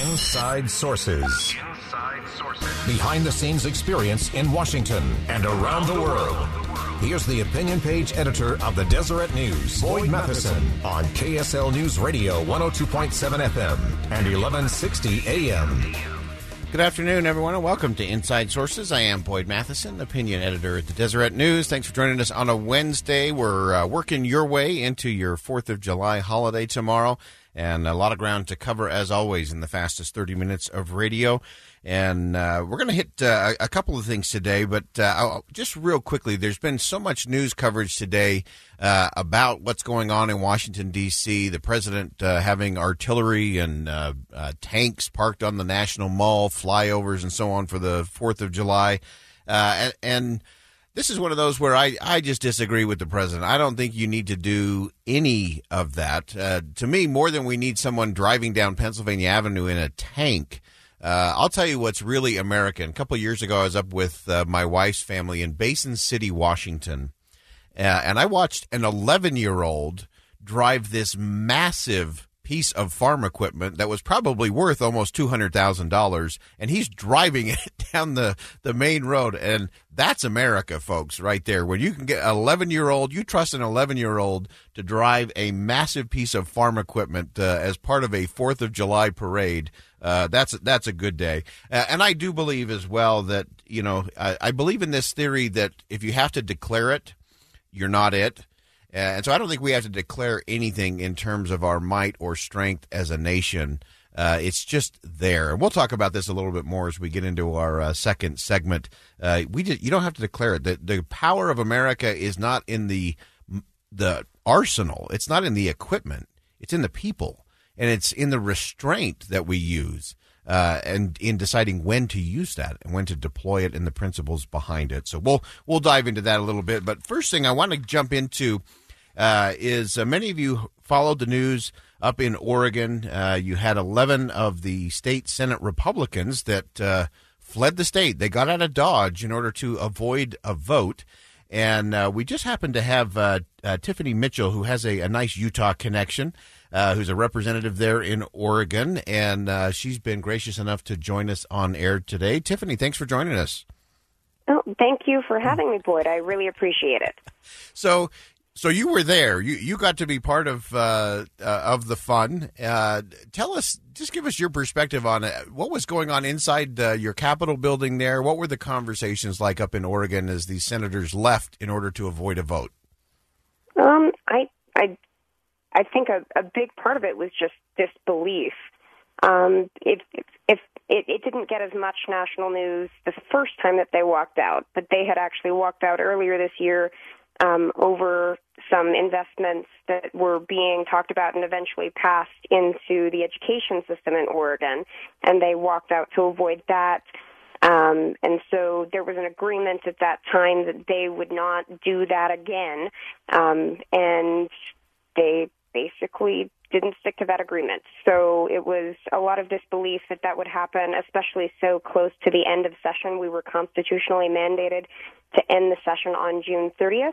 Inside Sources. Behind the scenes experience in Washington and around the world. Here's the opinion page editor of the Deseret News, Boyd Matheson, on KSL News Radio 102.7 FM and 1160 AM. Good afternoon, everyone, and welcome to Inside Sources. I am Boyd Matheson, opinion editor at the Deseret News. Thanks for joining us on a Wednesday. We're uh, working your way into your 4th of July holiday tomorrow, and a lot of ground to cover, as always, in the fastest 30 minutes of radio. And uh, we're going to hit uh, a couple of things today, but uh, just real quickly, there's been so much news coverage today uh, about what's going on in Washington, D.C., the president uh, having artillery and uh, tanks parked on the National Mall, flyovers, and so on for the 4th of July. and, and this is one of those where I, I just disagree with the president. I don't think you need to do any of that. Uh, to me, more than we need someone driving down Pennsylvania Avenue in a tank uh, I'll tell you what's really American. A couple years ago, I was up with uh, my wife's family in Basin City, Washington, uh, and I watched an 11 year old drive this massive piece of farm equipment that was probably worth almost $200,000 and he's driving it down the, the main road. And that's America folks right there. When you can get an 11 year old you trust an 11 year old to drive a massive piece of farm equipment uh, as part of a 4th of July parade uh, that's that's a good day, uh, and I do believe as well that you know I, I, believe in this theory that if you have to declare it, you're not it, and so I don't think we have to declare anything in terms of our might or strength as a nation. Uh, it's just there, and we'll talk about this a little bit more as we get into our uh, second segment. Uh, we just, you don't have to declare it. The, the power of America is not in the the arsenal. It's not in the equipment. It's in the people and it's in the restraint that we use uh, and in deciding when to use that and when to deploy it and the principles behind it. So we'll we'll dive into that a little bit. But first thing I want to jump into uh, is uh, many of you followed the news up in Oregon. Uh, you had 11 of the state Senate Republicans that uh, fled the state. They got out of Dodge in order to avoid a vote. And uh, we just happened to have Tiffiny Mitchell, who has a, a nice Utah connection uh, who's a representative there in Oregon, and uh, she's been gracious enough to join us on air today. Tiffiny, thanks for joining us. Oh, thank you for having me, Boyd. I really appreciate it. So, so you were there. You you got to be part of uh, uh, of the fun. Uh, tell us, just give us your perspective on it. What was going on inside uh, your Capitol building there? What were the conversations like up in Oregon as these senators left in order to avoid a vote? Um, I I I think a, a big part of it was just disbelief. Um, if if it, it didn't get as much national news the first time that they walked out, but they had actually walked out earlier this year um, over some investments that were being talked about and eventually passed into the education system in Oregon, and they walked out to avoid that. Um, and so there was an agreement at that time that they would not do that again. Um, and they basically didn't stick to that agreement. So it was a lot of disbelief that that would happen, especially so close to the end of session. We were constitutionally mandated to end the session on June 30th,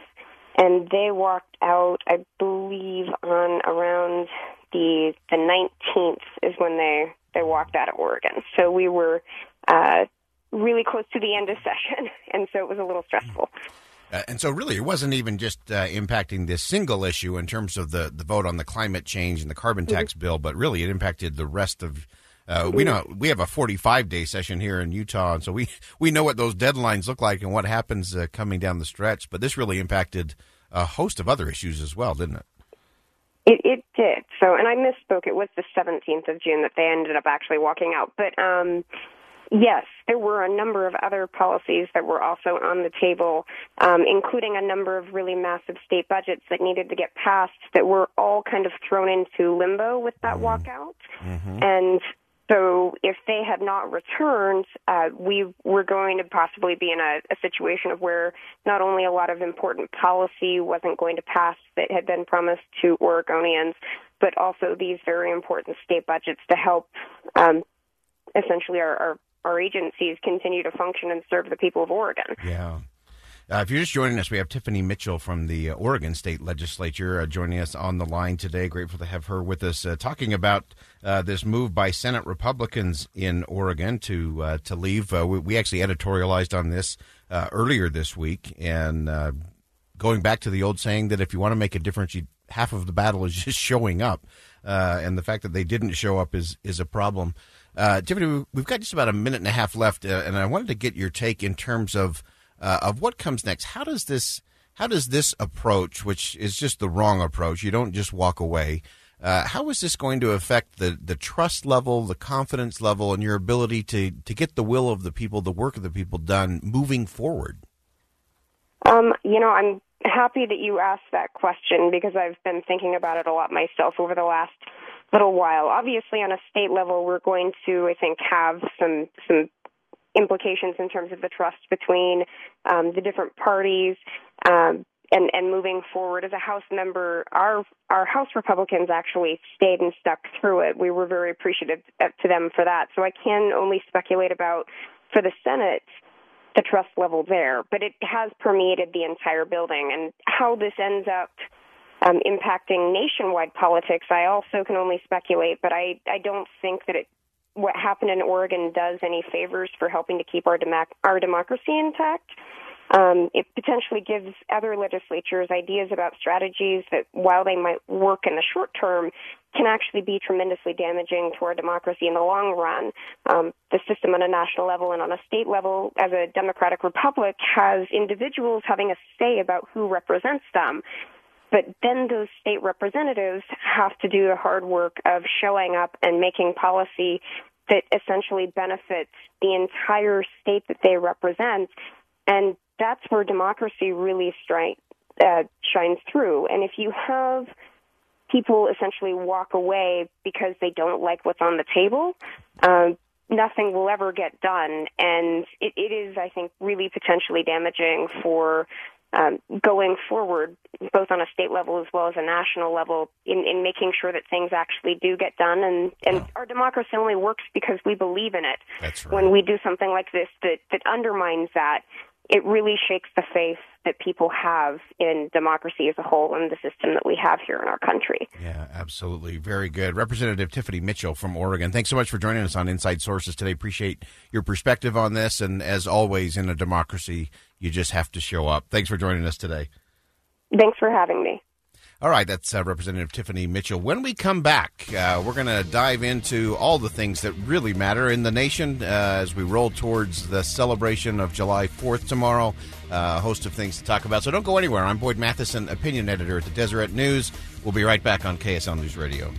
and they walked out, I believe, on around the the 19th is when they they walked out of Oregon. So we were uh, really close to the end of session, and so it was a little stressful. Uh, and so, really, it wasn't even just uh, impacting this single issue in terms of the, the vote on the climate change and the carbon mm-hmm. tax mm-hmm. bill, but really, it impacted the rest of. Uh, we know we have a 45 day session here in Utah, and so we we know what those deadlines look like and what happens uh, coming down the stretch. But this really impacted a host of other issues as well, didn't it? It, it did. So, and I misspoke. It was the 17th of June that they ended up actually walking out. But um, Yes, there were a number of other policies that were also on the table, um, including a number of really massive state budgets that needed to get passed that were all kind of thrown into limbo with that mm-hmm. walkout. Mm-hmm. And so if they had not returned, uh, we were going to possibly be in a, a situation of where not only a lot of important policy wasn't going to pass that had been promised to Oregonians, but also these very important state budgets to help um, essentially our, our, our agencies continue to function and serve the people of Oregon. Yeah. Uh, if you're just joining us, we have Tiffiny Mitchell from the uh, Oregon State Legislature uh, joining us on the line today. Grateful to have her with us, uh, talking about uh, this move by Senate Republicans in Oregon to uh, to leave. We, we, actually editorialized on this earlier this week, and going back to the old saying that if you want to make a difference, you, half of the battle is just showing up, and the fact that they didn't show up is is a problem. Tiffany, we've got just about a minute and a half left, and I wanted to get your take in terms of uh, of what comes next. How does this how does this approach, which is just the wrong approach, you don't just walk away. Uh, how is this going to affect the, the trust level, the confidence level, and your ability to, to get the will of the people, the work of the people done moving forward? Um, you know, I'm happy that you asked that question because I've been thinking about it a lot myself over the last little while. Obviously, on a state level, we're going to, I think, have some some implications in terms of the trust between um, the different parties. Um, and, and moving forward as a House member, our our House Republicans actually stayed and stuck through it. We were very appreciative to them for that. So I can only speculate about for the Senate the trust level there, but it has permeated the entire building and how this ends up um, impacting nationwide politics. I also can only speculate, but I I don't think that it what happened in Oregon does any favors for helping to keep our, our democracy intact. Um, it potentially gives other legislatures ideas about strategies that, while they might work in the short term, can actually be tremendously damaging to our democracy in the long run. Um, the system on a national level and on a state level, as a democratic republic, has individuals having a say about who represents them. But then those state representatives have to do the hard work of showing up and making policy that essentially benefits the entire state that they represent. And that's where democracy really uh, shines through. And if you have people essentially walk away because they don't like what's on the table, um, nothing will ever get done. And it, it is, I think, really potentially damaging for um, going forward, both on a state level as well as a national level, in, in making sure that things actually do get done. And, and our democracy only works because we believe in it. That's right. When we do something like this that, that undermines that, it really shakes the faith that people have in democracy as a whole and the system that we have here in our country. Yeah, absolutely. Very good. Representative Tiffiny Mitchell from Oregon, thanks so much for joining us on Inside Sources today. Appreciate your perspective on this. And as always, in a democracy, you just have to show up. Thanks for joining us today. Thanks for having me. All right, that's uh, Representative Tiffiny Mitchell. When we come back, uh, we're going to dive into all the things that really matter in the nation uh, as we roll towards the celebration of July 4th tomorrow. Uh, a host of things to talk about. So don't go anywhere. I'm Boyd Matheson, opinion editor at the Deseret News. We'll be right back on KSL News Radio.